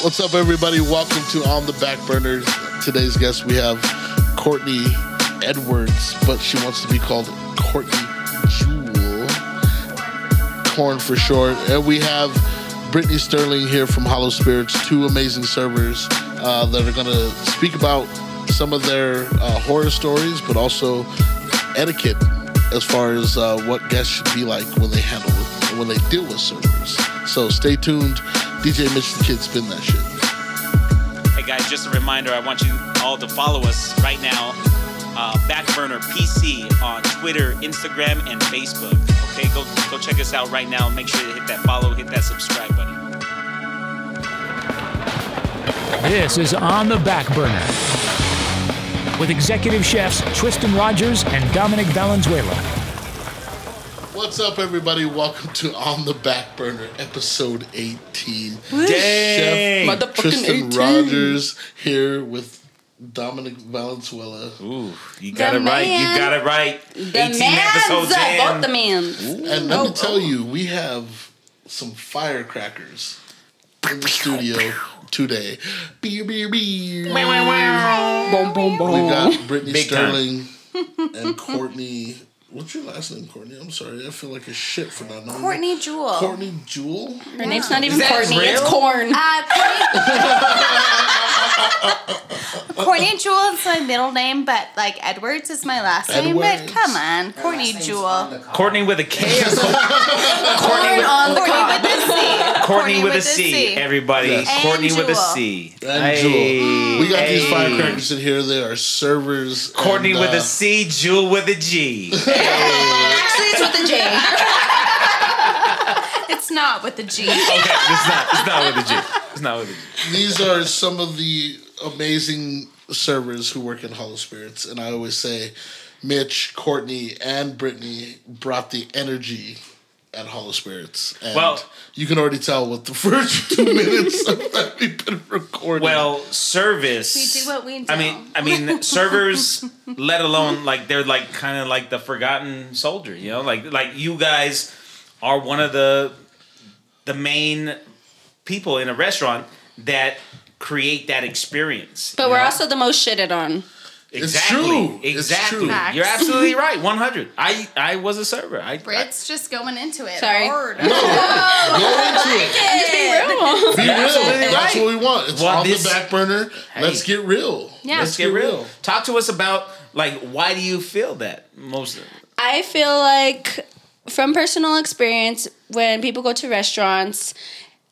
What's up, everybody? Welcome to On the Back Burners. Today's guest, we have Courtney Edwards, but she wants to be called Courtney Jewel. Corn for short. And we have Brittany Sterling here from Hollow Spirits, two amazing servers uh, that are going to speak about some of their uh, horror stories, but also etiquette as far as uh, what guests should be like when they handle when they deal with servers. So stay tuned. DJ Mitch the Kid spin that shit. Hey guys, just a reminder I want you all to follow us right now. Uh, Backburner PC on Twitter, Instagram, and Facebook. Okay, go go check us out right now. Make sure you hit that follow, hit that subscribe button. This is On the Back Burner with executive chefs Tristan Rogers and Dominic Valenzuela. What's up, everybody? Welcome to On the Back Burner, episode 18. Dang! Chef Tristan 18. Rogers here with Dominic Valenzuela. Ooh, you got The it right. You got it right. The 18 man's episodes in. both the mans. And let me oh, tell oh. you, we have some firecrackers in the studio today. Beer, beer, beer. Boom, boom, We got Brittany Big time. Sterling and Courtney. What's your last name, Courtney? I'm sorry. I feel like a shit for not knowing. Courtney Jewel. Courtney Jewel? Her name's not even that Courtney, it's? Corn. Uh, Courtney, Courtney Jewel is my middle name, but like Edwards is my last name. But come on, Courtney Jewel. Courtney with a K Courtney Corn on the Courtney with a C. Courtney with a C, everybody. Yes. Courtney And with a Jewel. And Hey, Jewel. We got these hey. firecrackers in here. They are servers. Courtney and, with uh, a C, Jewel with a G. Actually, it's with a J. It's not with the G. Okay, it's not. It's not with a G. It's not with a G. These are some of the amazing servers who work in Hollow Spirits, and I always say, Mitch, Courtney, and Brittany brought the energy at Hollow Spirits. And Well- you can already tell with the first two minutes that we've been recording. Well, service. We do what we do. I mean, I mean, servers. let alone like they're like kind of like the forgotten soldier. You know, like like you guys are one of the the main people in a restaurant that create that experience. But we're know? also the most shitted on. It's exactly true. It's exactly. true. You're absolutely right. One hundred. I I was a server. I, I Brit's just going into it. Sorry. Hard. go into it. Be real. Be real. Absolutely That's right. what we want. It's Well, on this- the back burner. Hey. Let's get real. Yeah. let's get real. Talk to us about like why do you feel that most? I feel like from personal experience, when people go to restaurants,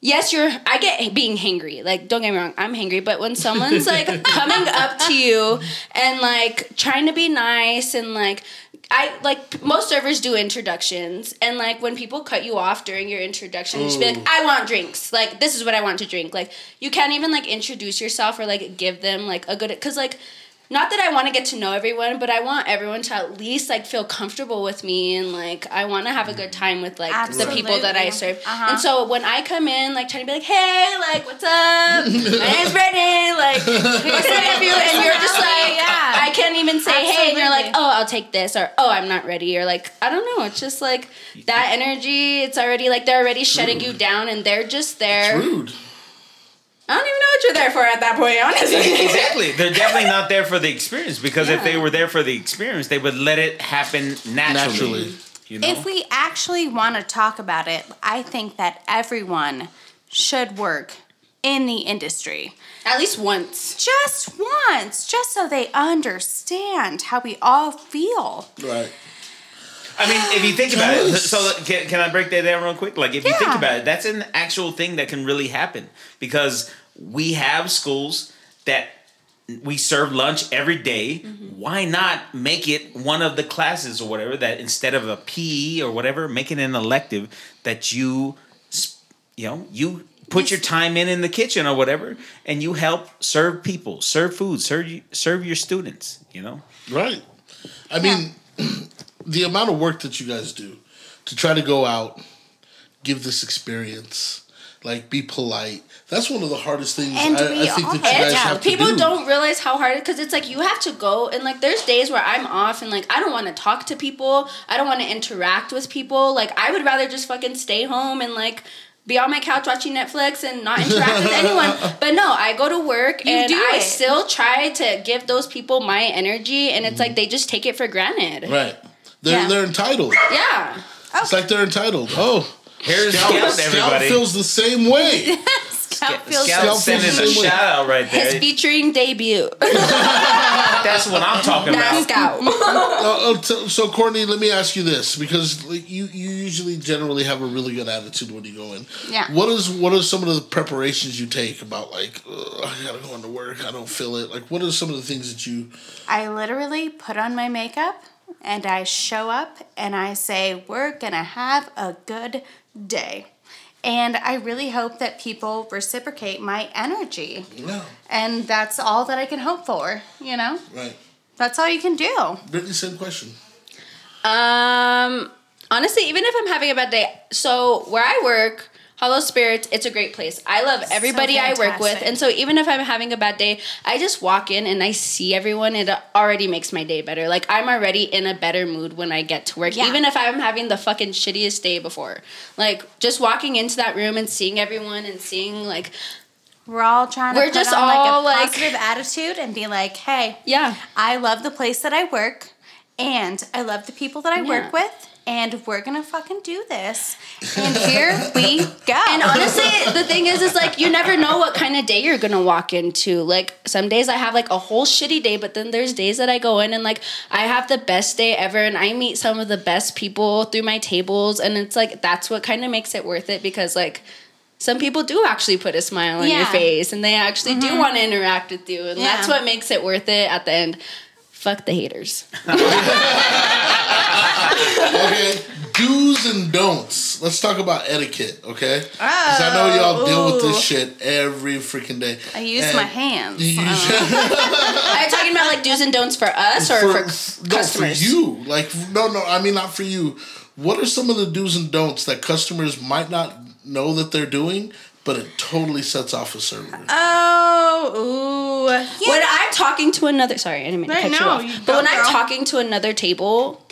yes, you're. I get being hangry. Like, don't get me wrong, I'm hangry. But when someone's like coming up to you and like trying to be nice and like. I like most servers do introductions, and like when people cut you off during your introduction, you should be like, "I want drinks." Like this is what I want to drink. Like you can't even like introduce yourself or like give them like a good because like not that I want to get to know everyone, but I want everyone to at least like feel comfortable with me and like I want to have a good time with like the people that I serve. Uh-huh. And so when I come in, like trying to be like, hey, like what's up? My name's Brittany. Like what can I you? And you're just like, Yeah. I can't even say hey, and you're like, oh, I'll take this, or oh, I'm not ready, or like I don't know. It's just like that energy. It's already like they're already shutting you down, and they're just there. Rude. I don't even know what you're there for at that point, honestly. exactly. They're definitely not there for the experience because if they were there for the experience, they would let it happen naturally. Naturally. You know? If we actually want to talk about it, I think that everyone should work in the industry. At least once. Just once, just so they understand how we all feel. Right. I mean, if you think about it, so can, can I break that down real quick? Like, if you think about it, that's an actual thing that can really happen because we have schools that we serve lunch every day. Mm-hmm. Why not make it one of the classes or whatever that instead of a PE or whatever, make it an elective that you, you know, you put your time in in the kitchen or whatever, and you help serve people, serve food, serve you, serve your students. You know. Right. I mean, the amount of work that you guys do to try to go out, give this experience, like be polite. That's one of the hardest things And I, we I think all- that you guys yeah, have to people do. not realize how hard because it's like you have to go and like there's days where I'm off and like I don't want to talk to people. I don't want to interact with people. Like I would rather just fucking stay home and like be on my couch watching Netflix and not interact with anyone. But no, I go to work You and do I still try to give those people my energy, and it's like mm-hmm. they just take it for granted. Right. They're Yeah. they're entitled. Yeah. It's like they're entitled. Oh, oh. Here's Scout, Scout, Scout everybody. feels the same way. Scout feels Scout Scout sending feels a the shout out right there. His featuring debut. That's what I'm talking That's about. Scout. Uh, uh, t- so, Courtney, let me ask you this because like, you you usually generally have a really good attitude when you go in. Yeah. What is what are some of the preparations you take about like I gotta go into work, I don't feel it. Like, what are some of the things that you? I literally put on my makeup and I show up and I say, We're gonna have a good day. And I really hope that people reciprocate my energy. No. And that's all that I can hope for, you know? Right. That's all you can do. Brittany, same question. Um, honestly, even if I'm having a bad day, so where I work, Hollow Spirits, it's a great place. I love everybody I work with, and so even if I'm having a bad day, I just walk in and I see everyone. It already makes my day better. Like I'm already in a better mood when I get to work, Yeah. even if I'm having the fucking shittiest day before. Like just walking into that room and seeing everyone and seeing like, We're all trying We're put just on like all, a like- positive attitude and be like, hey, yeah, I love the place that I work and I love the people that I Yeah. work with and we're gonna fucking do this. And here we go. And honestly, the thing is, is like you never know what kind of day you're gonna walk into. Like some days I have like a whole shitty day, but then there's days that I go in and like I have the best day ever, and I meet some of the best people through my tables, and it's like that's what kind of makes it worth it because like. Some people do actually put a smile on your face and they actually do mm-hmm. want to interact with you. And that's what makes it worth it at the end. Fuck the haters. Okay, do's and don'ts. Let's talk about etiquette, okay? Because I know y'all deal with this oh. shit every freaking day. I use And my hands. you uh-uh. use- Are you talking about like do's and don'ts for us or for, no, customers? for you. Like, no, no, I mean not for you. What are some of the do's and don'ts that customers might not know that they're doing, but it totally sets off a server? Oh, ooh. Yeah. When I'm talking to another, sorry, I didn't mean to Right, cut you off. you but when I'm talking to another table,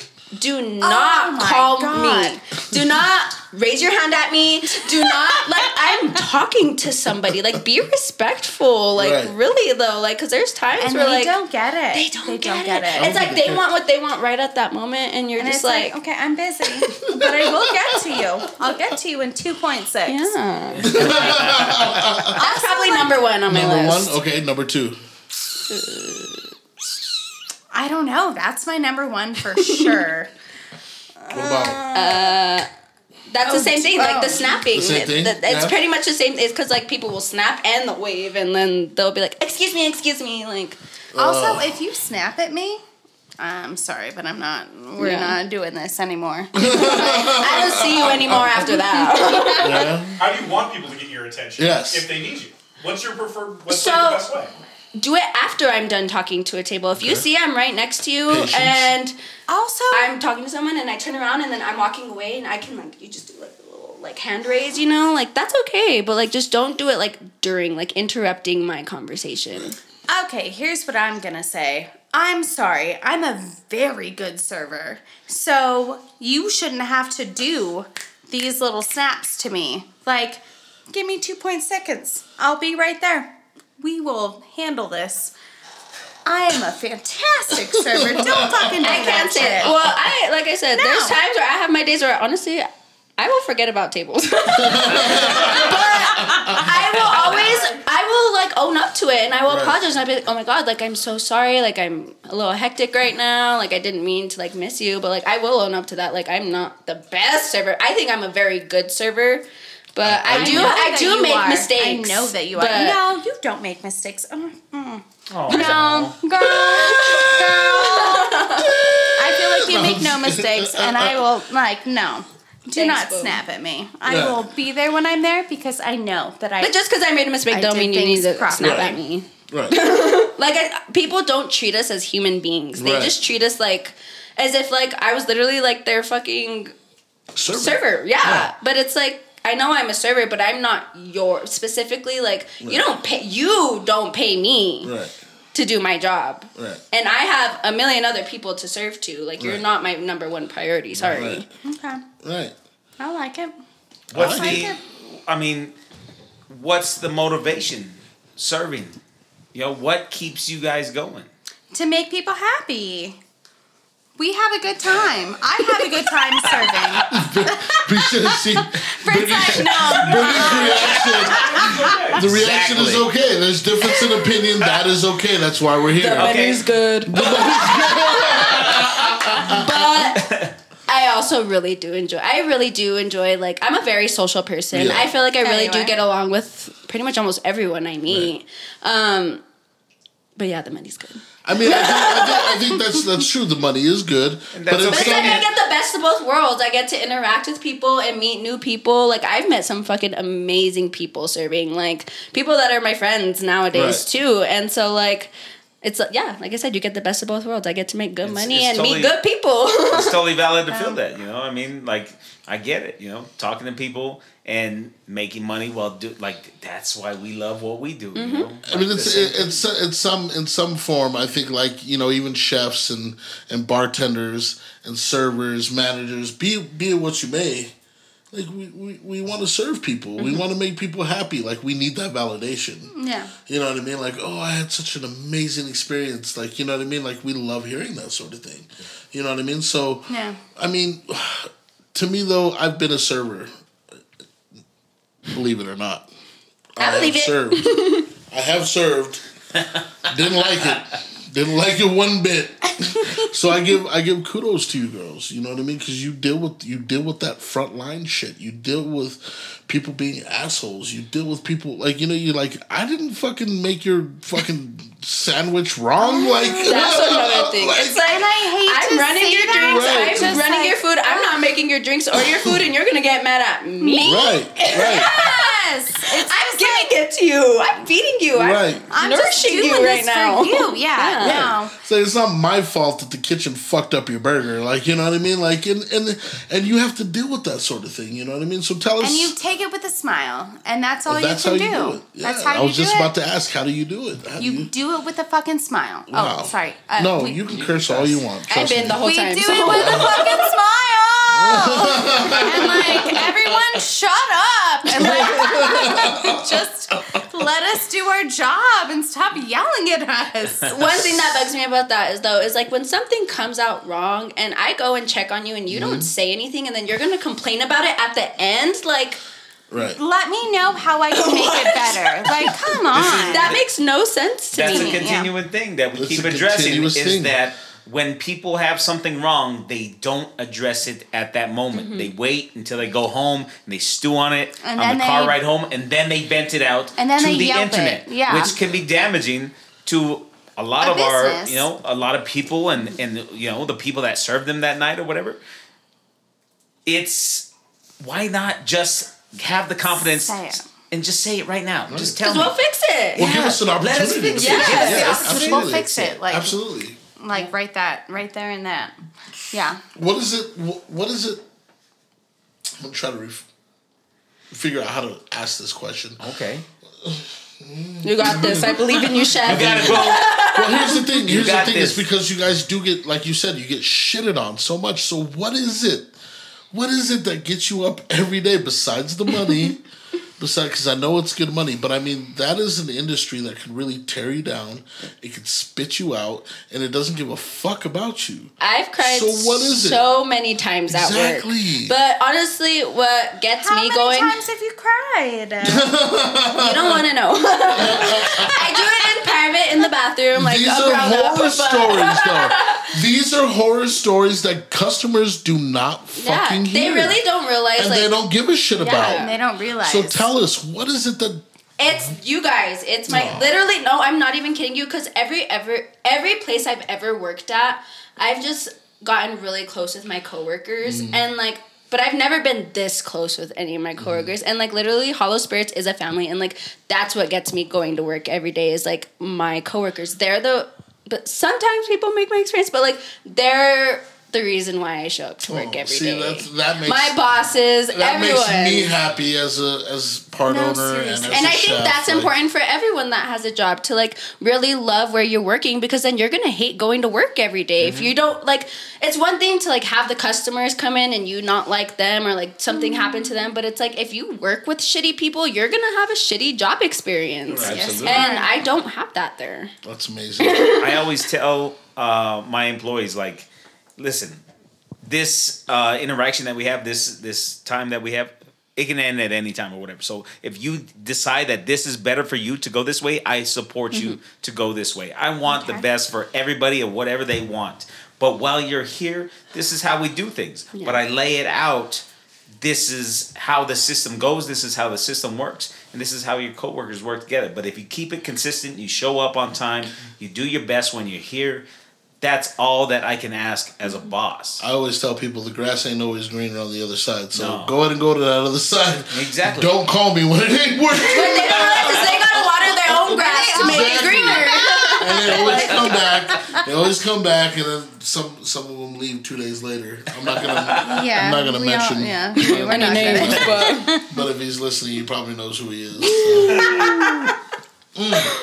do not oh my call God. me. Do not raise your hand at me. Do not like I'm talking to somebody. Like be respectful. Like Right. really though. Like because there's times and where they like don't get it. they don't, get, it. It's don't like think they they want what they want right at that moment, and you're And just it's like, like, okay, I'm busy, but I will get to you. I'll get to you in 2.6. yeah. That's probably number one on my Number list. one, okay. Number two, uh, I don't know. That's my number one for sure. what about? Uh, that's the Oh, same thing, like the oh. snapping. The same thing? It- It's Yeah. pretty much the same. It's because like people will snap and the wave, and then they'll be like, "Excuse me, excuse me," like. Also, if you snap at me, I'm sorry, but I'm not. We're Yeah. not doing this anymore. I don't see you anymore after that. yeah. How do you want people to get your attention? Yes. If they need you, what's your preferred? What's So- like the best way? Do it after I'm done talking to a table. If you see I'm right next to you Patience. and Also, I'm talking to someone and I turn around and then I'm walking away and I can like you just do like a little like hand raise, you know, like that's okay. But like just don't do it like during like interrupting my conversation. okay, here's what I'm gonna say. I'm sorry. I'm a very good server. So you shouldn't have to do these little snaps to me. Like, give me 2.6 seconds. I'll be right there. We will handle this. I am a fantastic server. Don't fucking do I can't say shit. it. Well, I like I said, there's times where I have my days where honestly I will forget about tables. but I will always I will like own up to it and I will Right. apologize and I'll be like, oh my god, like I'm so sorry, like I'm a little hectic right now, like I didn't mean to like miss you, but like I will own up to that. Like I'm not the best server. I think I'm a very good server. But I, I do I do make are. mistakes. I know that you are. No, you don't make mistakes. Mm. Oh, No, girl, girl. I feel like you make no mistakes, and I will like no. Do Thanks, not boo. snap at me. I Yeah. will be there when I'm there because I know that I. But just because I made a mistake I don't mean you need things to properly. snap at me. Right. like I, people don't treat us as human beings. They Right. just treat us like as if like I was literally like their fucking Server. server. Yeah. Yeah. But it's like I know I'm a server, but I'm not your specifically like you don't pay you don't pay me Right. to do my job. Right. And I have a million other people to serve to. Like you're Right. not my number one priority. Sorry. Right. okay, Right. I like it. What's I like the it. I mean, what's the motivation serving? You know, what keeps you guys going? To make people happy. We have a good time. I have a good time serving. We should have like, no. Brittany's reaction. The reaction is Exactly. okay. There's difference in opinion. That is okay. That's why we're here. Okay. Menu's good. but I also really do enjoy. I really do enjoy. Like I'm a very social person. Yeah. I feel like I Yeah, really you do are. get along with pretty much almost everyone I meet. Um, but yeah, the money's good. I mean, I think, I think, I think that's that's true. The money is good, but that's it's But it's I get the best of both worlds. I get to interact with people and meet new people. Like I've met some fucking amazing people serving, like people that are my friends nowadays Right. too. And so like it's uh, yeah, like I said, you get the best of both worlds. I get to make good It's- money it's and meet good people. It's totally valid to feel um, that, you know. I mean, like I get it, you know, talking to people and making money while do like that's why we love what we do. You mm-hmm. know, I mean, it's it, it's it's some in some form. I think like you know even chefs and and bartenders and servers, managers, be be it what you may, like we we, we want to serve people. We mm-hmm. want to make people happy. Like we need that validation. Yeah. You know what I mean? Like, oh, I had such an amazing experience. Like, you know what I mean? Like, we love hearing that sort of thing. You know what I mean? So, Yeah. I mean, to me though, I've been a server. Believe it or not, I believe have it. served. I have served. Didn't like it. Didn't like it one bit. So I give I give kudos to you girls. You know what I mean? Because you deal with you deal with that front line shit. You deal with people being assholes. You deal with people like you know you like I didn't fucking make your fucking sandwich wrong. Like That's another thing. like, It's like And I hate I'm to running say your that, drinks. Right. I'm running like, your food. I'm not ah. making your drinks or your food, and you're gonna get mad at me. right, right, Yes. It's I'm giving it to you. I'm feeding you. Right. I'm I'm, nourishing you right this now. for you. Yeah. No. So it's not my fault that the kitchen fucked up your burger. Like you know what I mean? Like and and and you have to deal with that sort of thing. You know what I mean? So tell us. And you take it with a smile, and that's all that's you how can you do. do it. Yeah, That's how I was do just it. about to ask, how do you do it? How do you you? do it with a fucking smile. Wow. Oh, sorry. Uh, no, we- you can curse all you want. I've been me. the whole We time. do so- it with a fucking smile. and like everyone, shut up and like just let us do our job and stop yelling at us. One thing that bugs me about that is though is like when something comes out wrong and I go and check on you and you Mm-hmm. don't say anything and then you're gonna complain about it at the end, like Right. Let me know how I can make it better. Like, come on. that makes no sense to That's me. That's a continuing thing that we It's keep addressing continuous is thing. that when people have something wrong, they don't address it at that moment. Mm-hmm. They wait until they go home and they stew on it And on then the car they- ride home, and then they vent it out And then to they the Yelp it. internet, Yeah. which can be damaging to a lot A of our, you know, a lot of people and and you know the people that served them that night or whatever. It's why not just have the confidence Say it. and just say it right now. Just tell Because me. we'll fix it. Well, give us an Let us fix to it. fix Yes. it. Yeah, absolutely. We'll fix it. Like, absolutely. Like right that, right there and that. Yeah. What is it? What is it? I'm gonna try to ref- figure out how to ask this question. Okay. You got this. I believe in you, chef. You got it, bro. Well, here's the thing. Here's the thing. this. Is because you guys do get, like you said, you get shitted on so much. So what is it? What is it that gets you up every day besides the money? besides, because I know it's good money, but I mean that is an industry that can really tear you down. It can spit you out, and it doesn't give a fuck about you. I've cried So what is it? many times at Exactly. work. But honestly, what gets How me many going, times have you cried? you don't want to know. I do it in private in the bathroom, like These up are around up, horror stories, though. These are horror stories that customers do not fucking hear. Yeah, fucking they hear. really don't realize and like they don't give a shit and about. they don't realize. So tell us, what is it that It's you guys. It's my Aw. literally no. I'm not even kidding you because every ever every place I've ever worked at, I've just gotten really close with my coworkers Mm. and like. But I've never been this close with any of my Mm-hmm. coworkers, and like literally, Hollow Spirits is a family, and like that's what gets me going to work every day. Is like my coworkers. They're the, but sometimes people make my experience, but like they're the reason why I show up to work Oh, every see, day. that's, that makes My bosses, that everyone. makes me happy as a as part No, owner and as seriously. and a I think chef, that's like- important for everyone that has a job to like really love where you're working because then you're gonna hate going to work every day. Mm-hmm. if you don't like it's one thing to like have the customers come in and you not like them or like something Mm-hmm. happen to them but it's like if you work with shitty people you're gonna have a shitty job experience Right. Absolutely. and i don't have that there That's amazing. I always tell uh, my employees like, listen, this uh, interaction that we have, this this time that we have, it can end at any time or whatever. So if you decide that this is better for you to go this way, I support you to go this way. I want the best for everybody and whatever they want. But while you're here, this is how we do things. But I lay it out. This is how the system goes. This is how the system works, and this is how your coworkers work together. But if you keep it consistent, you show up on time, you do your best when you're here. That's all that I can ask as a mm-hmm. boss. I always tell people the grass ain't always greener on the other side. So No. go ahead and go to that other side. Exactly. Don't call me when it ain't working. but they don't realize is they gotta water their own grass to make it greener and they always come back. They always come back, and then some some of them leave two days later. I'm not gonna. Yeah. I'm not gonna we mention- All, yeah. we- We're not Any names, but But if he's listening, he probably knows who he is. So.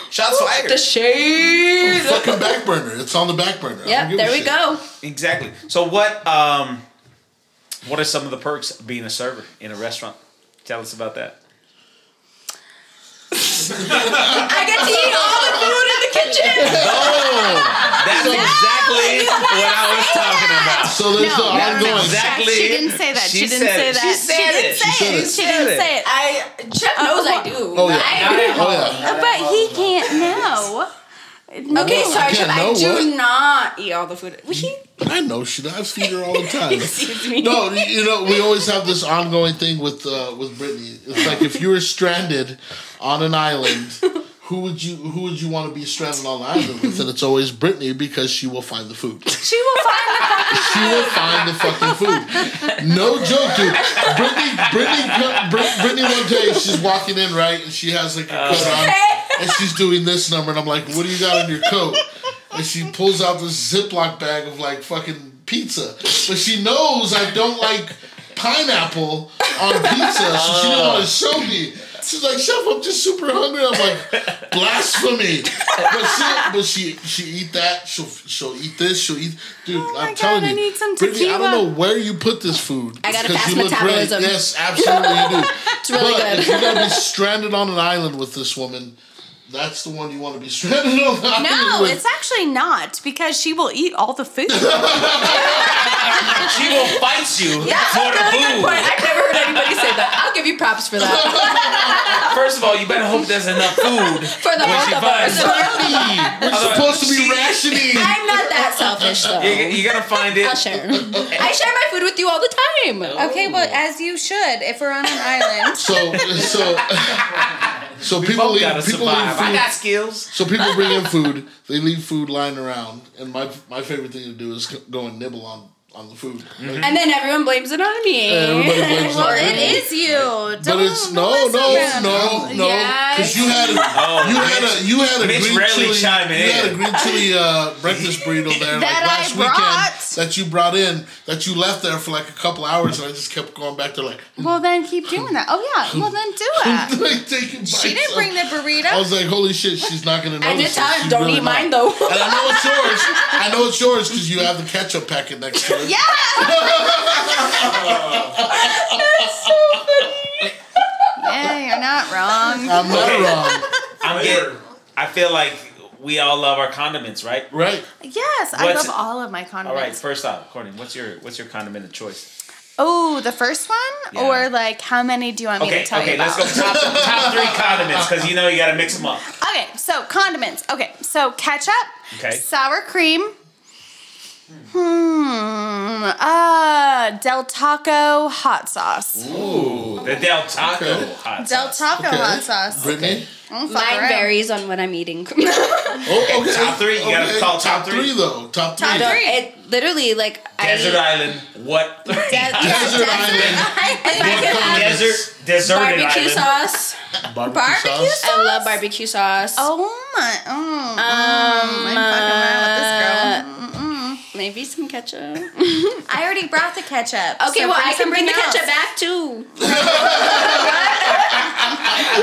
Shots fired. the shade Fucking back burner. It's on the back burner. I don't yep give a there we shit. go Exactly. So what um what are some of the perks of being a server in a restaurant? Tell us about that. i get to eat all the food in the kitchen That's exactly what I was talking about. So there's No, the no, no, ongoing. Exactly. She didn't say that. She, She didn't say it. that. She said didn't it. say She it. it. She didn't say it. I Chef knows I do. Oh yeah. I- Oh yeah. But he can't know. Okay, sorry, I Chef. can't I do what. not eat all the food. He I know she. I feed her all the time. excuse me. No, you know we always have this ongoing thing with uh, with Brittany. It's like if you were stranded on an island, who would you who would you want to be stranded on the island with? And it's always Brittany because she will find the food. She will find the fucking She will find the fucking food. No joke, dude. Brittany, Brittany, Brittany. One day she's walking in right, and she has like a uh. coat on, and she's doing this number, and I'm like, "What do you got on your coat?" And she pulls out this Ziploc bag of like fucking pizza, but she knows I don't like pineapple on pizza, so she didn't want to ah. show me. She's like, "Chef, I'm just super hungry." I'm like, "Blasphemy!" But she, but she, she eat that. She'll, she'll eat this. She'll eat. Dude, Oh my I'm telling God, I you, need some Brittany, I don't know where you put this food. I got a because fast you look great. metabolism. Yes, absolutely you do. It's really but good. if you're gonna be stranded on an island with this woman, that's the one you want to be stranded on No, with. it's actually not because she will eat all the food. She will fight you That's for a the really good food. point. I've never heard anybody say that. I'll give you props for that. First of all, you better hope there's enough food For the when both she of finds us. We're supposed to be rationing. I'm not that selfish though. You, you gotta find it. I'll share. I share my food with you all the time. okay, well, as you should if we're on an island. So, so, so people Both leave, gotta people leave survive. I food. got skills. So people bring in food. They leave food lying around, and my my favorite thing to do is go and nibble on on the food. Like, And then everyone blames it on me. Everybody blames Well, on it me. is you. Don't, But it's no, don't no, no, no, because Yes. you had a, Oh, you had a, you had a Mitch green chili, you had a green chili uh, breakfast burrito there like That I last brought. weekend that you brought in that you left there for like a couple hours, and I just kept going back there like, Well, then keep doing that. Oh, yeah. Well, then do it. like taking bites. She didn't of- bring the burrito. I was like, holy shit, she's not gonna I notice. did tell it. don't really eat not." mine though. And I know it's yours. I know it's yours because you have the ketchup packet next to it. yeah. That's so funny. yeah, you're not wrong. I'm not wrong. I'm getting. I feel like we all love our condiments, right? Right? Yes, I love all of my condiments. All right. First off, Courtney, what's your what's your condiment of choice? Oh, the first one? Yeah. Or like how many do you want me Okay, to tell okay, you let's about? go top top three condiments because you know you gotta mix them up. Okay, so condiments. Okay, so ketchup, Okay. sour cream. Hmm. Uh, Del Taco hot sauce. Ooh, the Del Taco Okay. hot sauce. Del. Taco Okay. hot sauce. Brittany? Don't Mine varies on what I'm eating. Oh, okay. top three? You gotta call top three? though. Top three. Top three. it literally like Desert I Island. What? De- Desert Island. If I could have Desert. Deserted barbecue Island. sauce. Barbecue, Barbecue sauce. I love barbecue sauce. Oh my. Mm, Um, I'm fucking around with this girl. Mm-mm. Maybe some ketchup. I already brought the ketchup. Okay, so well I can bring the something ketchup else. back too.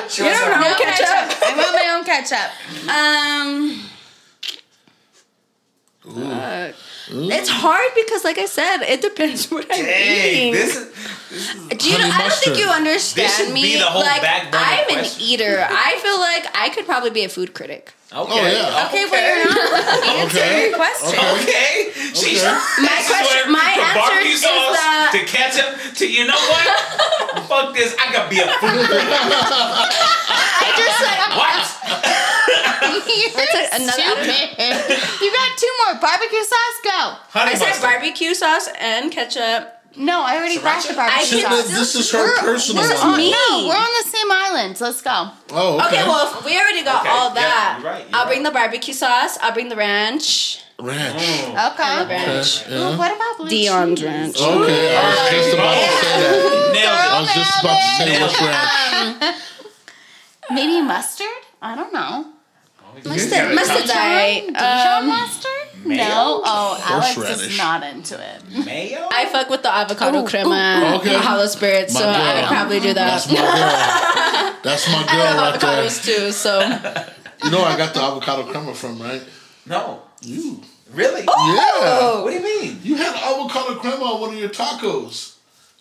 She wants her- No ketchup. ketchup. I want my own ketchup. Um. Uh, it's hard because, like I said, it depends what I'm Dang, eating. this is Do you know, Honey I don't think mustard. you This understand should me. be the whole like back burner I'm question. an eater. I feel like I could probably be a food critic. okay. Oh, yeah. Okay, well you're not answering Okay. your question. Okay. She's Okay. My she's question- going my from answer barbecue is sauce that- to ketchup to you know what? Fuck this. I gotta be a food critic. I just like What? That's a- another- Stupid. you got two more. Barbecue sauce, go. Honey I said mustard. barbecue sauce and ketchup. No, I already brought the barbecue I sauce. th- this is her We're- personal we're one. on, Me. No, we're on the same island. Let's go. Oh, okay. Okay, well if we already got Okay, all yeah, that. you're right, you're I'll right. bring the barbecue sauce. I'll bring the ranch. ranch. Mm. I love Okay. ranch. Yeah. Ooh, what about blue Dion's cheese? ranch. Okay, I was just about to say that. Nailed I it. was just about to say what's ranch. Maybe mustard? I don't know. Mustard, gotta mustard's touch. Dijon Um, mustard? Mayo? No. Oh, Alex Horseradish. is not into it. Mayo? I fuck with the avocado crema, okay. hollow spirit, so girl. I'd probably do that. That's my girl. That's my I girl love right there. avocados too, so You know where I got the avocado crema from, right? No. You. Really? Yeah. What do you mean? You had avocado crema on one of your tacos.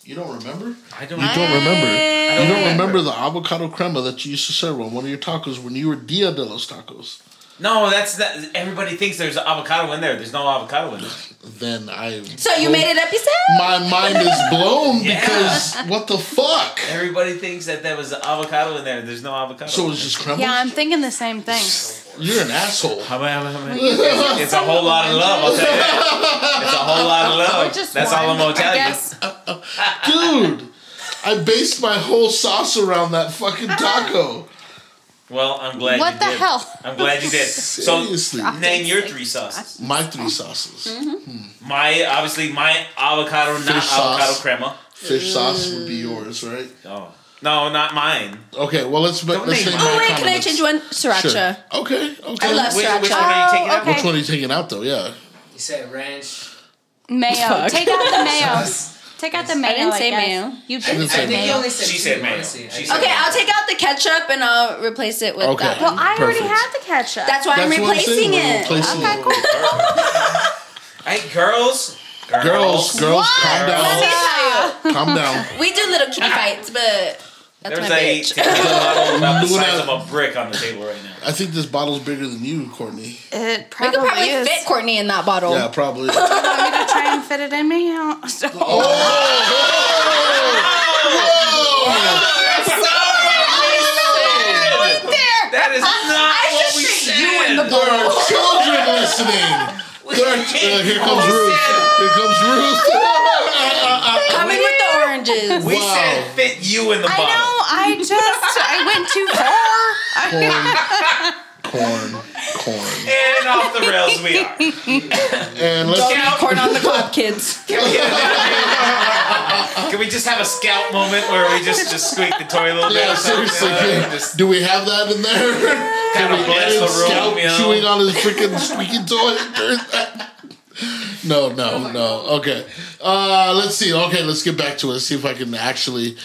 You don't remember? I don't You don't remember. don't You don't remember. remember the avocado crema that you used to serve on one of your tacos when you were Dia de los Tacos. No, that's not. Everybody thinks there's avocado in there. There's no avocado in there. Then I. so you made it up yourself. My mind is blown Yeah. because what the fuck? Everybody thinks that there was avocado in there. There's no avocado. So it's just crema. Yeah, I'm thinking the same thing. You're an asshole. How many, how many? It's, it's a whole lot of love. I'll tell you that. It's a whole lot of love. Just That's all I'm gonna tell you. Dude, I based my whole sauce around that fucking taco. Well, I'm glad. What you the did. hell? I'm glad you did. So name your three sauces. My three sauces. Mm-hmm. Hmm. My obviously my avocado, not Fish sauce. avocado crema. Fish sauce would be yours, right? Oh no, not mine. Okay, well let's Don't let's name name mine. my Oh wait, can I change one? Sriracha. Sure. Okay, okay. I love Which, which one are you taking out? okay. Which one are you taking out though? Yeah. You said ranch. Mayo. Take out the mayo. Take out the mayo. I didn't say guess. mayo. You didn't say I think you mayo. only said She said mayo. She said think- Okay, I'll take out the ketchup and I'll replace it with Okay. that. Well, I already Perfect. had the ketchup. That's why I'm That's what I'm saying, replacing it. replacing Okay, it. cool. Hey, girls. Girls, girls, calm Let me down. tell you, Calm down. we do little kitty ah. fights, but that's There's my a bitch. tequila bottle about the size of a brick on the table right now. I think this bottle's bigger than you, Courtney. It We probably, could probably is. fit Courtney in that bottle. Yeah, probably. Want me to try and fit it in me? So- That is not what we should said. you in the There are children listening. There are, uh, here comes Ruth. Here comes Ruth. We Wow. said fit you in the I bottle. know. I just I went too far. Corn, corn, corn. And off the rails we are. And let's Scout. Corn on the cob, kids. Can we, can we just have a scout moment where we just just squeak the toy a little bit? yeah, or something? seriously. Can- just do we have that in there? kind of bless Edit the room, Scout you know? chewing on his freaking squeaky toy. no, no, no. Okay. Uh, let's see. Okay, let's get back to it. See if I can actually.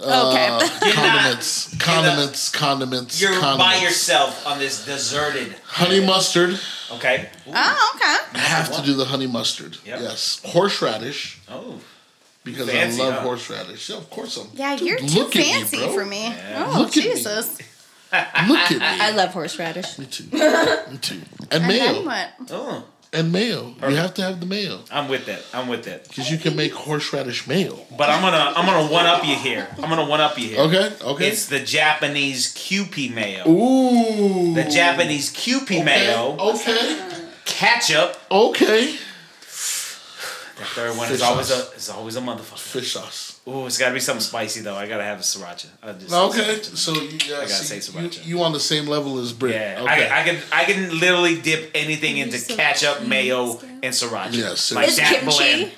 Uh, Okay. condiments, condiments, condiments, You're condiments. by yourself on this deserted. Honey mustard. Okay. Oh, okay. I have to do the honey mustard. Yep. Yes. Horseradish Oh. because Fancy, I love huh? horseradish. Yeah, of course I'm. Yeah, Dude, you're too look at me, fancy bro. for me. Yeah. Oh, Look at me. Jesus. Look at me. I love horseradish. Me too. Me too. And And then mayo. what? Oh. And mayo. You have to have the mayo I'm with that. I'm with that. because you can make horseradish mayo. But I'm gonna I'm gonna one up you here. I'm gonna one up you here. Okay. Okay. It's the Japanese Kewpie mayo. Ooh. The Japanese Kewpie okay. mayo, Okay. ketchup. Okay. The third one Fish is always sauce. a is always a motherfucker. Fish sauce. Ooh, it's gotta be something spicy though. I gotta have a sriracha. I just Okay. So you, yeah, gotta see, say sriracha. you on the same level as Brit. Yeah, Okay. I, I can I can literally dip anything into ketchup, mayo, and sriracha. Yes, like that kimchi? blend.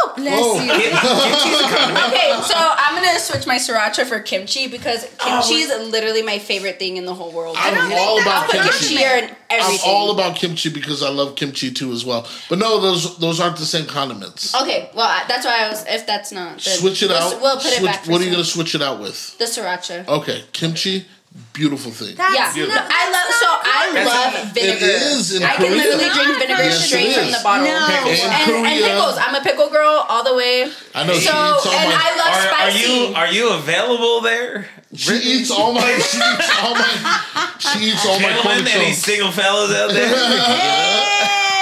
Oh, Bless Oh. you. Kimchi's a condiment. Okay, so I'm gonna switch my sriracha for kimchi because oh, kimchi is literally my favorite thing in the whole world. I'm don't all that- about I'll kimchi. kimchi. I'm all about kimchi because I love kimchi too as well. But no, those those aren't the same condiments. Okay, well I- that's why I was. If that's not, then Switch it we'll, out. We'll put it back. For what are you some- gonna switch it out with? The sriracha. Okay, kimchi, beautiful thing. That's yeah, not- I love. So I love not- vinegar. It is in I can Korea. literally drink vinegar Yes, straight from the bottle. No. Pickles. And, and pickles. I'm a pickle girl all the way. I know So she eats all and my. I love Are, are you are you available there? she eats all my. She eats all my. She eats all my Gentlemen, any cornerstones. single fellas out there?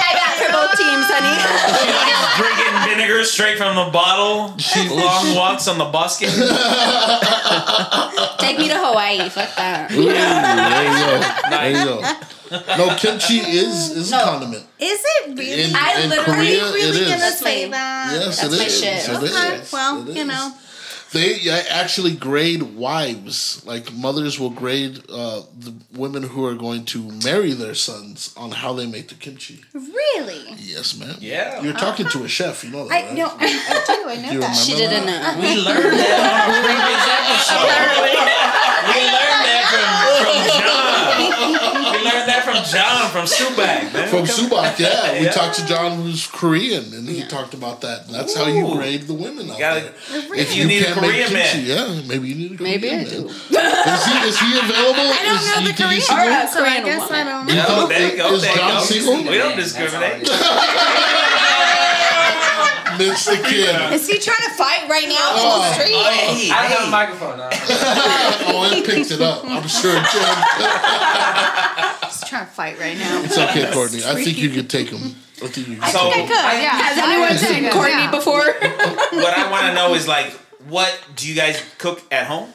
I got for both teams, honey. Drinking vinegar straight from the bottle. She long walks on the buskin. Take me to Hawaii. Fuck that. Ooh, there you go. There you go. No, kimchi is is No. a condiment. Is it really? In, I in literally- Korea, Are really it gonna is. say my- that? Yes, That's it my is. shit. It Okay, is. well, It you is. know. They uh, actually grade wives. Like mothers will grade uh, the women who are going to marry their sons on how they make the kimchi. Really? Yes, ma'am. Yeah. You're talking to a chef. You know that, I right? know. I, I do. I know You that. She didn't that? know. We learned that on a previous episode. From Subak, man. From Subak, yeah. We talked to John, who's Korean, and he talked about that. And that's how you grade the women out Gotta- there. If you need a can't make Korean kimchi, man. yeah, maybe you need a Korean Maybe I man. do. Is he, is he available? I don't is, know the think Korean, single? Or a so I Korean guess I don't know. No, there you go. Is there John go. single? We don't discriminate. Mitch the kid. Is he trying to fight right now Oh. on the street? Hey, I have a microphone. Uh, Oh, it picked it up. I'm sure it did. He's trying to fight right now. It's okay, Courtney. I think you could take him. I think you could So- take him. Good, yeah. Has anyone seen Courtney before? what I want to know is like, what do you guys cook at home?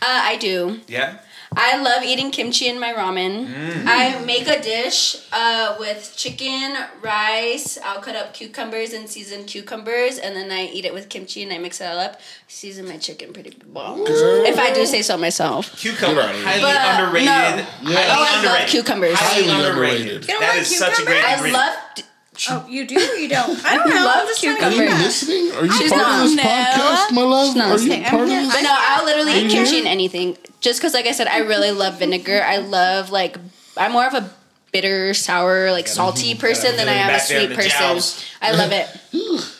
Uh, I do. Yeah. I love eating kimchi in my ramen. I make a dish uh, with chicken, rice. I'll cut up cucumbers and season cucumbers, and then I eat it with kimchi and I mix it all up. Season my chicken pretty well. If I do say so myself. Cucumber, Good highly But, underrated. no. Yeah. Highly Oh, I love underrated. cucumbers. Highly Highly underrated. underrated. You don't That such a great I ingredient. love. Oh, you do or you don't? I don't know. love I'm just trying to Are you cucumber. figure out. listening? Are you She's part not. of this No. podcast, my love? She's not Are you listening. part of I'm this? But no, I'll literally Are eat you kimchi in anything. Just because, like I said, I really love vinegar. I love like I'm more of a bitter, sour, like salty person than I am a back there in sweet person. I love it.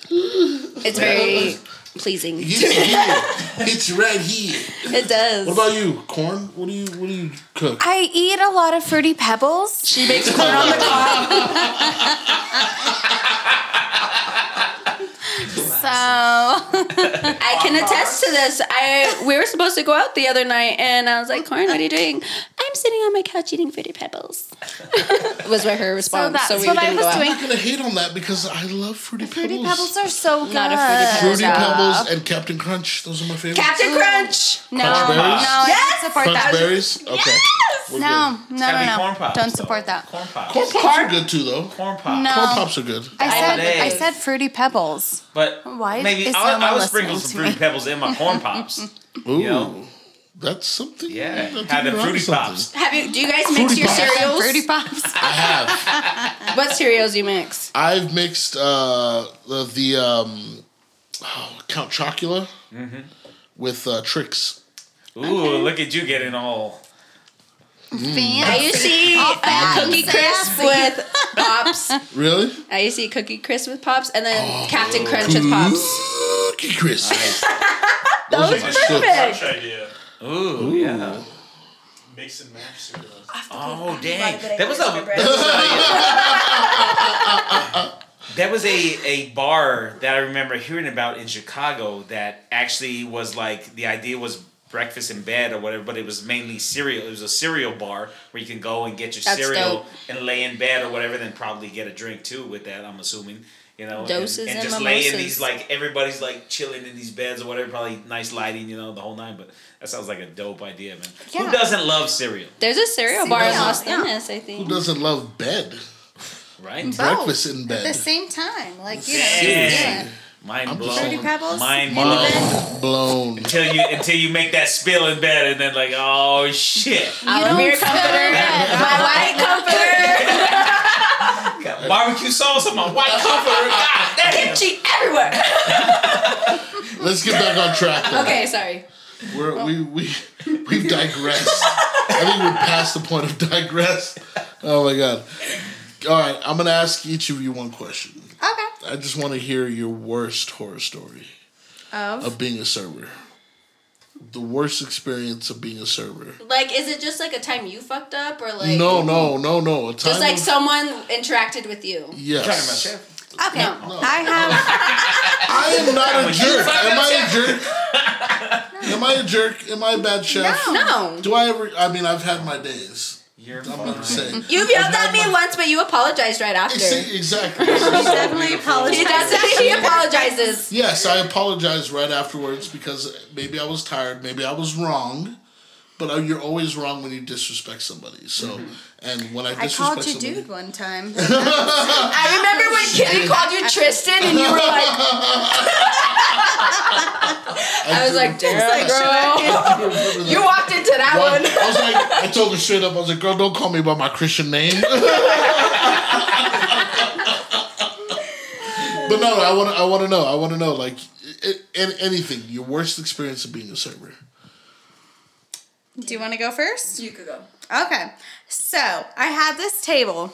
It's very pleasing. It's here. It's right here. It does. What about you, corn? What do you What do you cook? I eat a lot of fruity pebbles. she makes corn on the cob. So I can attest to this. I we were supposed to go out the other night, and I was like, "Corn, what are you doing?" I'm sitting on my couch eating fruity pebbles. was what her response. So, that's we what I didn't was go out. doing. I'm not gonna hate on that because I love fruity, pebbles. fruity pebbles. pebbles are so good. Not a fruity pebbles Fruity Yeah. pebbles and Captain Crunch. Those are my favorites. Captain Crunch. No, Crunch no, berries? I Yes! don't support Crunch that. berries. Okay. We're No, good. no, Gotta be no, corn pops, Don't though. support that. Corn pops. Corn pops are good too, though. Corn pops. No. Corn pops are good. I said I said fruity pebbles. But Why maybe I'll, no one I'll sprinkle some fruity pebbles in my corn pops. Ooh, know? That's something. Yeah, I think have the you're fruity pops. Have you? Do you guys mix Fruity your Pops. cereals? Fruity pops. I have. What cereals you mix? I've mixed uh, the, the um, oh, Count Chocula Mm-hmm. with uh, Trix. Ooh, look at you getting all. I used to eat uh, Cookie Crisp with Pops. Really? I used to eat Cookie Crisp with Pops, and then Captain Crunch with Pops. Cookie Crisp. That was are my shit. perfect. Idea. Ooh, yeah. Mix and match cereals. Oh dang! that was a mixed my bread. that was a, that was a a bar that I remember hearing about in Chicago that actually was like the idea was breakfast in bed or whatever, but it was mainly cereal. It was a cereal bar where you can go and get your That's cereal dope. and lay in bed or whatever, then probably get a drink too with that. I'm assuming. You know, and- Doses and, and just lay in these like everybody's like chilling in these beds or whatever, probably nice lighting, you know, the whole nine. But that sounds like a dope idea, man. Yeah. Who doesn't love cereal, There's a cereal bar in Los yeah. Angeles, I think. Who doesn't love bed? right? Breakfast in bed At the same time, like you know, Dang. just do it. Mind I'm blown. Fruity pebbles. Mind blown. bed. Blown. Until you until you make that spill in bed and then like oh shit. I love uh, don't your comforter. My white comforter. Got barbecue sauce on my white comforter. God damn. Kimchi everywhere. Let's get back on track. Though. okay, sorry. We're, we we we've digressed. I think we're past the point of digress. Oh my god! All right, I'm gonna ask each of you one question. Okay. I just want to hear your worst horror story Of of being a server. The worst experience of being a server. Like, is it just like a time you fucked up, or like No, no, no, no. A time just like of- someone interacted with you? Yes. Talking about chef. okay, No. I have I am not a jerk. Am I a jerk? Am I a jerk? Am I a bad chef? No. Do I ever? I mean, I've had my days. You're I'm fine. not saying. You've yelled at me once, but you apologized right after. Ex- Exactly. definitely apologize. He does. He apologizes. yes, I apologized right afterwards because maybe I was tired, maybe I was wrong. But uh, you're always wrong when you disrespect somebody. So, and when I I disrespect called you somebody, dude one time. I remember when Kitty called you Tristan, and you were like, I was like, damn, like, girl. You walked into that Why- one. I was like, I told her straight up, I was like, girl, don't call me by my Christian name. but no, I want to. I want to know. I want to know, like, i i anything. Your worst experience of being a server. Do you want to go first? You could go. Okay. So I had this table.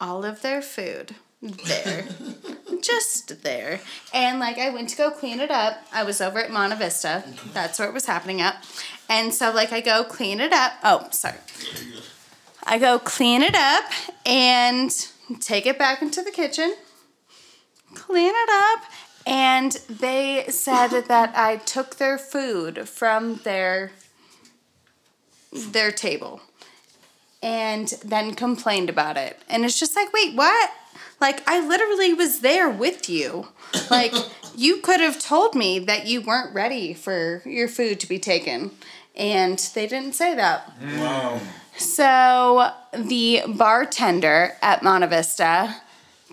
All of their food there. Just there. And like I went to go clean it up. I was over at Monte Vista. That's where it was happening at. And so like I go clean it up. Oh, sorry. I go clean it up and take it back into the kitchen. Clean it up. And they said that I took their food from their their table and then complained about it. And it's just like, wait, what? Like, I literally was there with you. Like, you could have told me that you weren't ready for your food to be taken. And they didn't say that. Wow. So the bartender at Monte Vista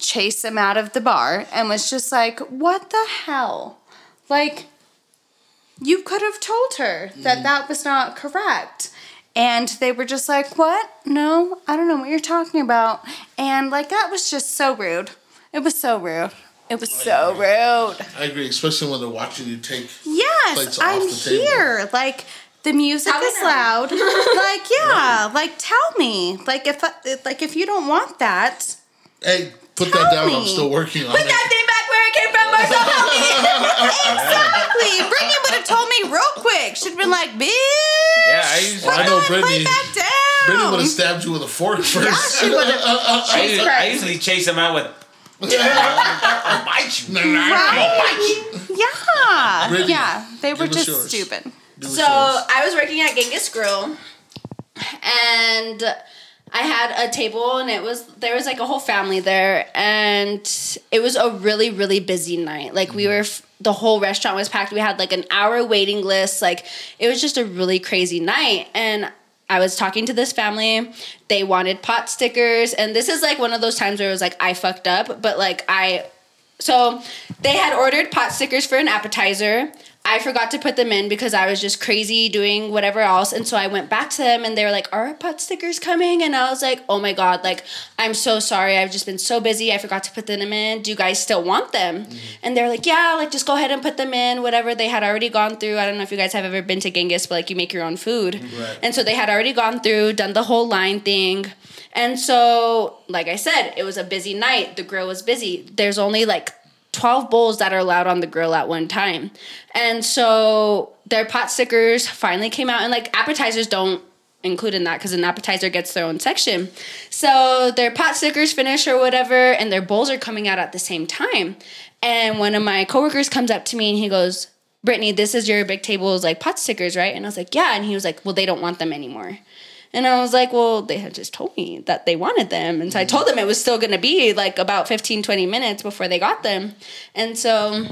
chased him out of the bar and was just like, What the hell? Like, you could have told her that mm. that was not correct. And they were just like, What? No, I don't know what you're talking about. And like, that was just so rude. It was so rude. It was so rude. I agree, especially when they're watching you take. Yes, plates off I'm the table. here. Like the music Tell is now. loud. like yeah, like tell me. Like if like if you don't want that, Hey, put Tell that down. I'm still working on Put it. that thing back where it came from, Marcel. exactly. Brittany would have told me real quick. She'd been like, "Bitch, Yeah, I used, Well, I put know that plate Brittany- back Brittany would have stabbed you with a fork first. she would have. I, usually, I usually chase them out with. I'll bite you. Right? Yeah, Brittany, yeah. They were just yours. stupid. Do So. I was working at Genghis Grill, and I had a table, and it was there was like a whole family there, and it was a really really busy night. Like we mm. were. The whole restaurant was packed. We had like an hour waiting list. Like it was just a really crazy night. And I was talking to this family. They wanted pot stickers. And this is like one of those times where it was like, I fucked up. But like, I so they had ordered pot stickers for an appetizer. I forgot to put them in because I was just crazy doing whatever else. And so I went back to them and they were like, Are our pot stickers coming? And I was like, Oh my God, like, I'm so sorry. I've just been so busy. I forgot to put them in. Do you guys still want them? Mm-hmm. And they're like, Yeah, like, just go ahead and put them in. Whatever. They had already gone through. I don't know if you guys have ever been to Genghis, but like, you make your own food. Right. And so they had already gone through, done the whole line thing. And so, like I said, it was a busy night. The grill was busy. There's only like 12 bowls that are allowed on the grill at one time. And so their pot stickers finally came out, and like appetizers don't include in that because an appetizer gets their own section. So their pot stickers finish or whatever, and their bowls are coming out at the same time. And one of my coworkers comes up to me and he goes, Brittany, this is your big table's like pot stickers, right? And I was like, yeah. And he was like, well, they don't want them anymore. And I was like, well, they had just told me that they wanted them. And so I told them it was still going to be like about 15, 20 minutes before they got them. And so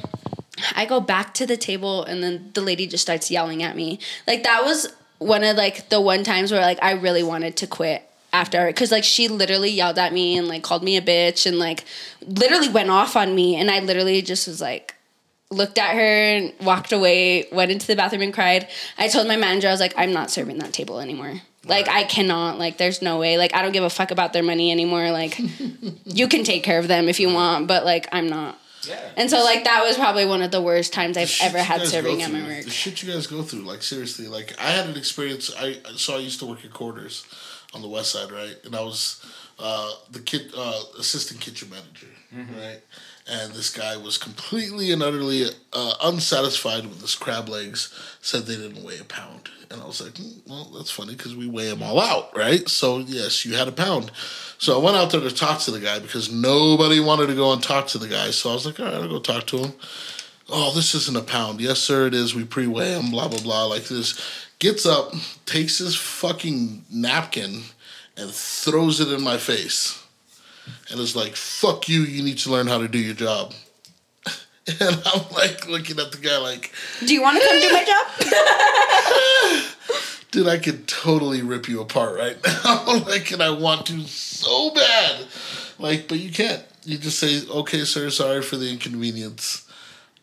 I go back to the table and then the lady just starts yelling at me. Like that was one of like the one times where like I really wanted to quit after because like she literally yelled at me and like called me a bitch and like literally went off on me and I literally just was like looked at her and walked away, went into the bathroom and cried. I told my manager, I was like, I'm not serving that table anymore. Like I cannot. Like there's no way. Like I don't give a fuck about their money anymore. Like you can take care of them if you want, but like I'm not. Yeah. And so like that was probably one of the worst times The I've ever had serving at my work. The shit you guys go through, like seriously, like I had an experience. I so I used to work at quarters on the west side, right? And I was uh, the kid uh, assistant kitchen manager, right? And this guy was completely and utterly uh, unsatisfied with his crab legs. Said they didn't weigh a pound, and I was like, "Hmm, well, that's funny because we weigh them all out, right? So yes, you had a pound. So I went out there to talk to the guy because nobody wanted to go and talk to the guy. So I was like, all right, I'll go talk to him oh, this isn't a pound. Yes, sir, it is. We pre weigh him, blah, blah, blah, like this. Gets up, takes his fucking napkin, and throws it in my face. And is like, fuck you, you need to learn how to do your job. And I'm like looking at the guy like, Do you want to come do my job? dude, I could totally rip you apart right now. like, and I want to so bad. Like, but you can't. You just say, okay, sir, sorry for the inconvenience.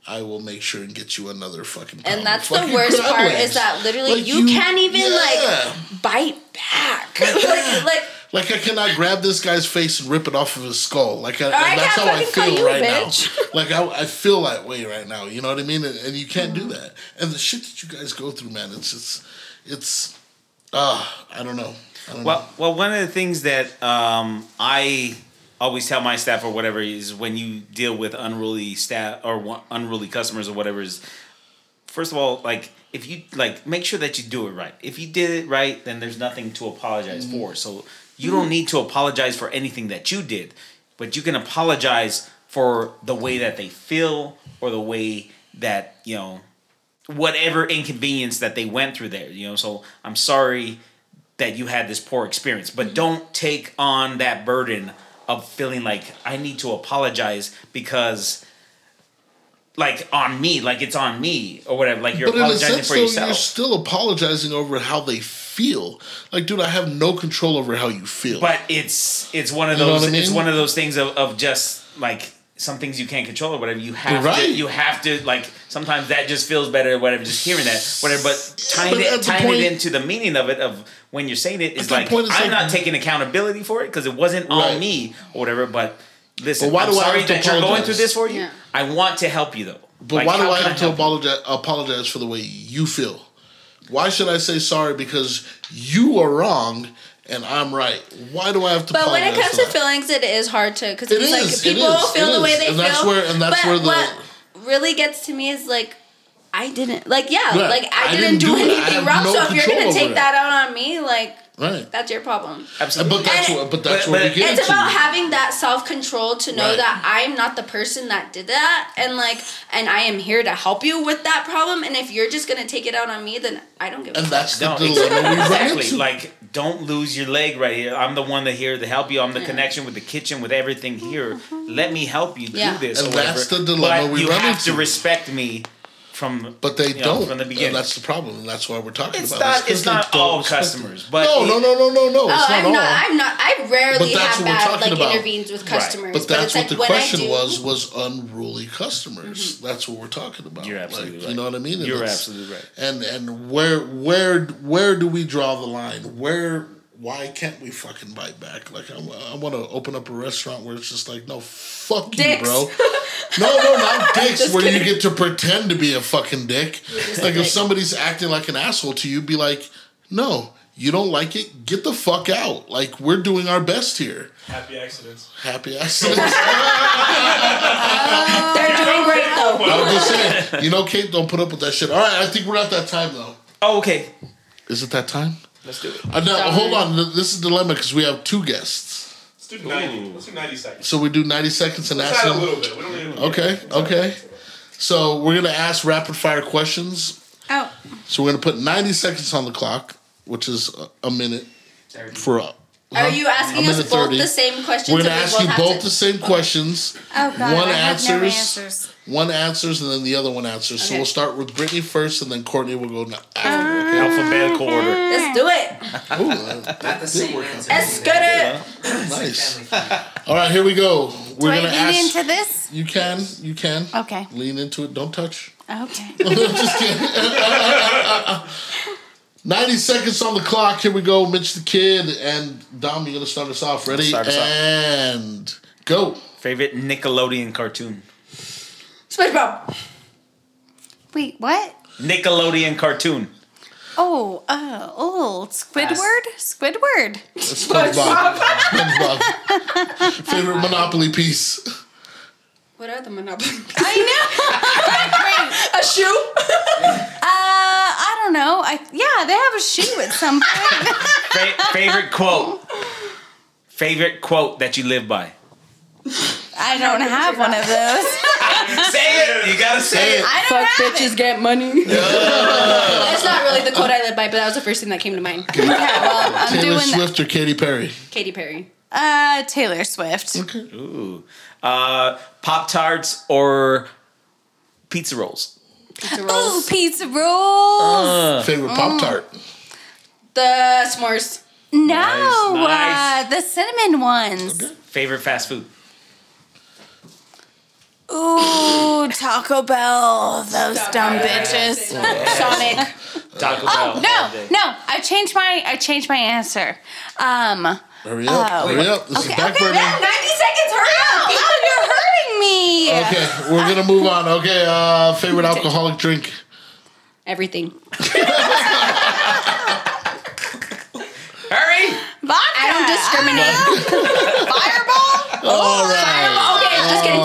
I will make sure and get you another fucking. And that's the worst part legs. is that literally Like, you, can't even yeah. like bite back. like, like Like I cannot grab this guy's face and rip it off of his skull. Like I, I that's how I feel you right bitch. now. Like I, I feel that way right now. You know what I mean? And, and you can't do that. And the shit that you guys go through, man, it's it's it's. Ah, I don't know. I don't know. Well, well, one of the things that um, I always tell my staff or whatever is when you deal with unruly staff or unruly customers or whatever is, first of all, like if you like make sure that you do it right. If you did it right, then there's nothing to apologize for. So you don't need to apologize for anything that you did, but you can apologize for the way that they feel or the way that you know whatever inconvenience that they went through there you know so i'm sorry that you had this poor experience but don't take on that burden of feeling like i need to apologize because like on me like it's on me or whatever like you're but in a apologizing sense, for though, yourself you're still apologizing over how they feel. Like, dude, I have no control over how you feel. but it's it's one of You know those what I it's mean? one of those things of, of just like some things you can't control or whatever you have Right. to you have to like sometimes that just feels better or whatever just hearing that whatever but tying but it the tying point- it into the meaning of it of when you're saying it is like point, I'm like- not taking accountability for it because it wasn't Right. on me or whatever but listen But why I'm do sorry have that you're going through this for you Yeah. I want to help you though But Like, why do I can have to help apologize apologize for the way you feel? Why should I say sorry because you are wrong and I'm right? Why do I have to? But when it comes to that? feelings, it is hard to because It it's like is, it people is, feel it the way they And feel. that's where- and that's but where the- what really gets to me is like. I didn't like yeah, Yeah, like I, I didn't, didn't do, do anything wrong. no so if you're gonna take it. that out on me, like right? that's your problem. absolutely But that's And- what. But that's But- where but we get It's into. about having that self control to know Right. that I'm not the person that did that, and like, and I am here to help you with that problem. And if you're just gonna take it out on me, then I don't give a and fuck. that's the No, dilemma we run exactly. Like, don't lose your leg right here. I'm the one that here to help you. I'm the connection with the kitchen, with everything here. Mm-hmm. Let me help you Yeah. do this. And or whatever. the dilemma but we you have to into. respect me from. But they you don't from the beginning. And that's the problem, and that's why we're talking It's about. not. this, 'cause It's not all customers, but no, it- no, no, no, no, no. Oh, It's not I'm all. not. I'm not. I But rarely that's have what we're bad talking like about. intervenes with customers. Right. But that's it's what like the when question do- was: was unruly customers. Mm-hmm. That's what we're talking about. You're absolutely Like, right. You know what I mean? And You're absolutely right. And and where where where do we draw the line? Where why can't we fucking bite back? Like I, I want to open up a restaurant where it's just like, no, fuck you, bro. No, no, not dicks. Just where you get to pretend to be a fucking dick. Like a if somebody's acting like an asshole to you, be like, no. You don't like it? Get the fuck out. Like we're doing our best here. Happy accidents. Happy accidents. They're doing great though. I was just saying, you know, Kate, don't put up with that shit. All right, I think we're at that time though. Oh, okay. Is it that time? Let's do it. Uh, now, hold on. This is a dilemma because we have two guests. Let's do 90. Let's do 90 seconds. So we do 90 seconds and Let's ask add a them. little bit. We don't need Okay, okay. So we're going to ask rapid fire questions. Oh, So we're going to put 90 seconds on the clock, which is a, a minute for a. are you asking us in both the 30. the same questions? We're or going to ask you both to- the same questions. Oh God, One I have no answers. Answers. One answers and then the other one answers. So we'll start with Brittany first and then Courtney will go na- after. Okay? Alphabetical order. Let's do it. Ooh, that- Not the same answer. Let's get it. nice. All right, here we go. We're Do going to lean ask. into this? You can, you can. Okay. Lean into it. Don't touch. Okay. Just kidding. 90 seconds on the clock. Here we go. Mitch the Kid and Dom, you're going to start us off. Ready? Start us off. and go. Favorite Nickelodeon cartoon. SpongeBob. Wait, what? Nickelodeon cartoon. Oh, uh, old Squidward? Squidward. SpongeBob. SpongeBob. Favorite Monopoly piece. What are the Monopoly? I know. A shoe? uh, I don't know. I yeah, they have a shoe at some point. Fa- favorite quote. Favorite quote that you live by. I don't have one of those. Say it. You gotta say it. I don't Fuck have bitches it. get money. That's not really the quote I live by, but that was the first thing that came to mind. Okay, well, I'm Taylor doing Swift or Katy Perry? Katy Perry. uh Taylor Swift. Okay. Ooh. Uh, Pop Tarts or pizza rolls. Pizza rolls. Ooh, rolls. pizza rolls. Favorite Pop Tart? the s'mores. no, nice. Uh, the cinnamon ones. Okay. Favorite fast food. Ooh, Taco Bell. Those dumb bitches. Sonic. Taco Bell. Oh no, no! I changed my I changed my answer. Um, Hurry up. Oh. Hurry up. This okay, is back okay, burner. yeah, ninety seconds. Hurry up! Oh, you're hurting me. Okay, we're gonna move on. Okay, uh, favorite alcoholic drink. Everything. Hurry! Vodka. I don't discriminate. Fireball. All right.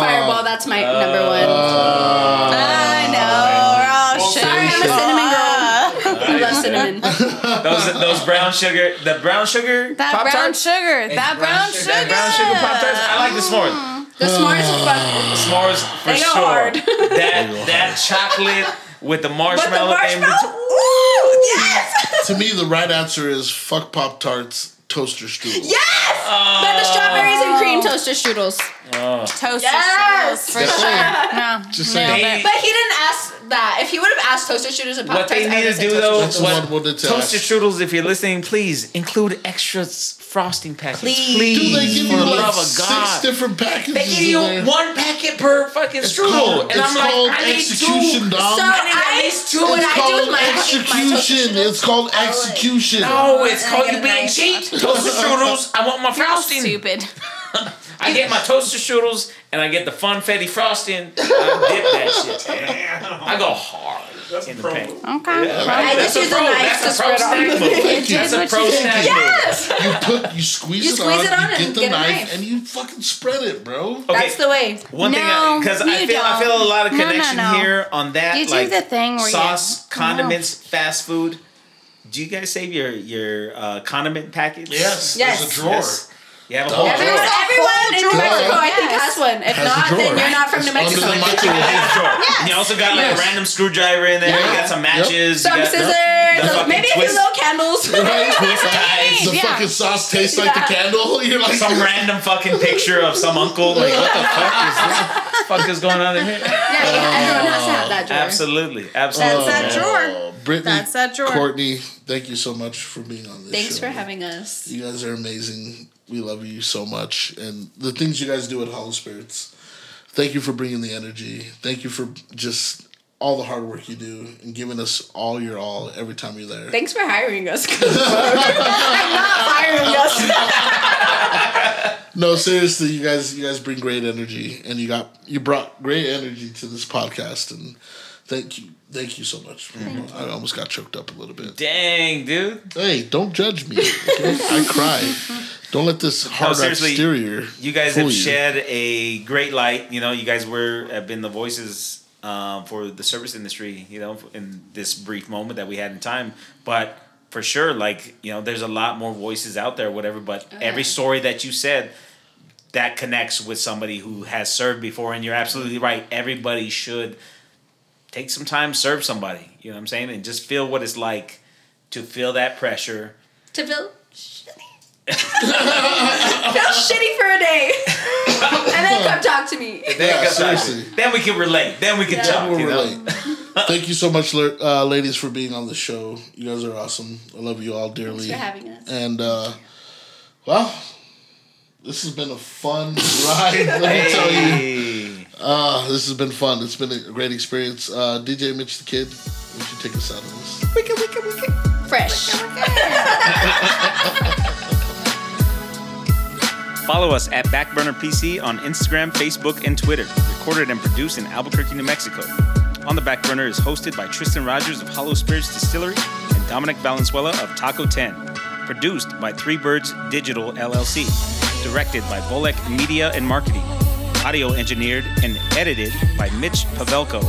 Okay, just kidding. Fireball. Uh, that's my number one. Uh, I know. We're all Sorry, I'm a cinnamon girl. I love cinnamon. Those those brown sugar, the brown sugar That Pop brown Tarts. sugar. That brown sugar. That brown sugar Pop Tarts. I like the s'mores. Mm. The s'mores are fun. S'mores for They go sure. hard. That that chocolate with the marshmallow. But the marshmallow. in marshmallow. between. Ooh, yes. To me, the right answer is fuck Pop Tarts, toaster strudel. Yes. Oh. but the strawberries and cream toaster strudels. Oh. Toaster Yes. strudels, for sure. No, Just nailed saying. But he didn't ask that. If he would have asked toaster strudels and pop What they tarts, I need to do though, That's what, one we'll do to toaster strudels, if you're listening, please include extra s- frosting packets. Please. Please, Dude, they give for you the like love of six God. different packages. They give you in there. one packet per fucking It's strudel, called, and it's I'm like, called I need execution, two. dog. So I need at I, least two. what it's I do called my, my execution. strudels, It's called execution. No, oh, it's called you a being nice cheap. Toaster strudels. I want my You're frosting. stupid. I get my toaster strudels and I get the funfetti frosting. I dip that shit. I go hard That's in the promo. paint. Okay. I That's just a use a knife to That's a pro spread on. snack move. That's a pro you snack move. Yes. You put, you squeeze You it squeeze on, it on you and get the get a knife, knife. and you fucking spread it, bro. Okay, That's the way. One thing, No, because I you feel I don't. feel a lot of No, no, connection no. here on that. You do like the thing where you- sauce, condiments, fast food. Do you guys save your your uh, condiment package? Yes, Yes. there's a drawer. Yes. You have a whole Duh. drawer. Everyone, everyone in New drawer. Mexico, I think, Yes. has one. If Has a not, drawer. then you're not from It's New Mexico. under the You microwave. have a drawer. And you also got like Yes. a random screwdriver in there. You Yeah. got some matches. Some you got scissors, the some- fucking maybe a few twist- little candles. Right? twist ties. The Yeah. fucking sauce tastes like the Yeah. candle. You're like Some random fucking picture of some uncle. Like, what the fuck is this? Fuck is going on in here? yeah, oh. everyone has to have that drawer. Absolutely. Absolutely. That's that drawer. Oh, Brittany, That's that drawer. Courtney, thank you so much for being on this Thanks show. for having us. You guys are amazing. We love you so much, and the things you guys do at Hollow Spirits. Thank you for bringing the energy. Thank you for just all the hard work you do and giving us all your all every time you're there. Thanks for hiring us. I'm not firing us. No, seriously, you guys, you guys bring great energy, and you got you brought great energy to this podcast, and thank you, thank you so much. I almost got choked up a little bit. Dang, dude. Hey, don't judge me. Okay? I cry. Don't let this hard seriously, exterior. You guys fool have shed a great light. You know, you guys were have been the voices um, for the service industry. You know, in this brief moment that we had in time, but for sure, like you know, there's a lot more voices out there, whatever. But every story that you said that connects with somebody who has served before, and you're absolutely right. Everybody should take some time, serve somebody. You know what I'm saying, and just feel what it's like to feel that pressure. to feel shitty. feel shitty for a day. and then come talk to me. Then, Yeah, it gets like- seriously. then we can relate. Then we can Yeah. talk. We'll You know? relate. Thank you so much, uh, ladies, for being on the show. You guys are awesome. I love you all dearly. Thanks for having us. And uh, well, this has been a fun ride. Let me tell you. Hey. Uh, this has been fun. It's been a great experience. Uh, DJ Mitch the Kid, why don't you take us out on this? Wicka, wicka, wicka. fresh. Follow us at Backburner PC on Instagram, Facebook, and Twitter. Recorded and produced in Albuquerque, New Mexico. On the Backburner is hosted by Tristan Rogers of Hollow Spirits Distillery and Dominic Valenzuela of Taco 10. Produced by Three Birds Digital LLC. Directed by Bolek Media and Marketing. Audio engineered and edited by Mitch Pavelko.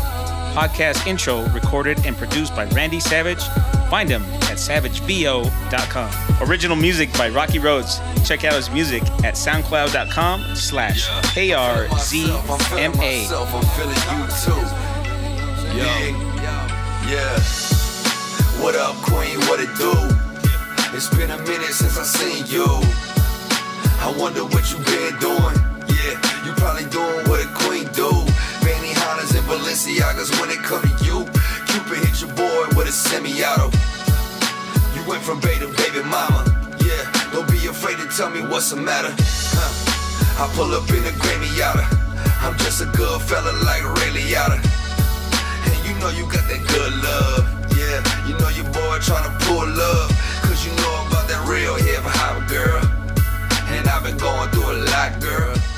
Podcast intro recorded and produced by Randy Savage. Find him at savagevo.com. Original music by Rocky Rhodes. Check out his music at soundcloud.com slash. Yeah. Yeah. What up, Queen? What it do? It's been a minute since I seen you. I wonder what you been doing probably doing what a queen do. Beanie Hondas and Balenciagas when it come to you. Cupid hit your boy with a semi-auto. You went from baby to baby mama. Yeah, don't be afraid to tell me what's the matter. Huh. I pull up in a Grammy Yada. I'm just a good fella like Ray Liotta. And you know you got that good love. Yeah, you know your boy tryna pull love. Cause you know about that real hip hop, girl. And I've been going through a lot, girl.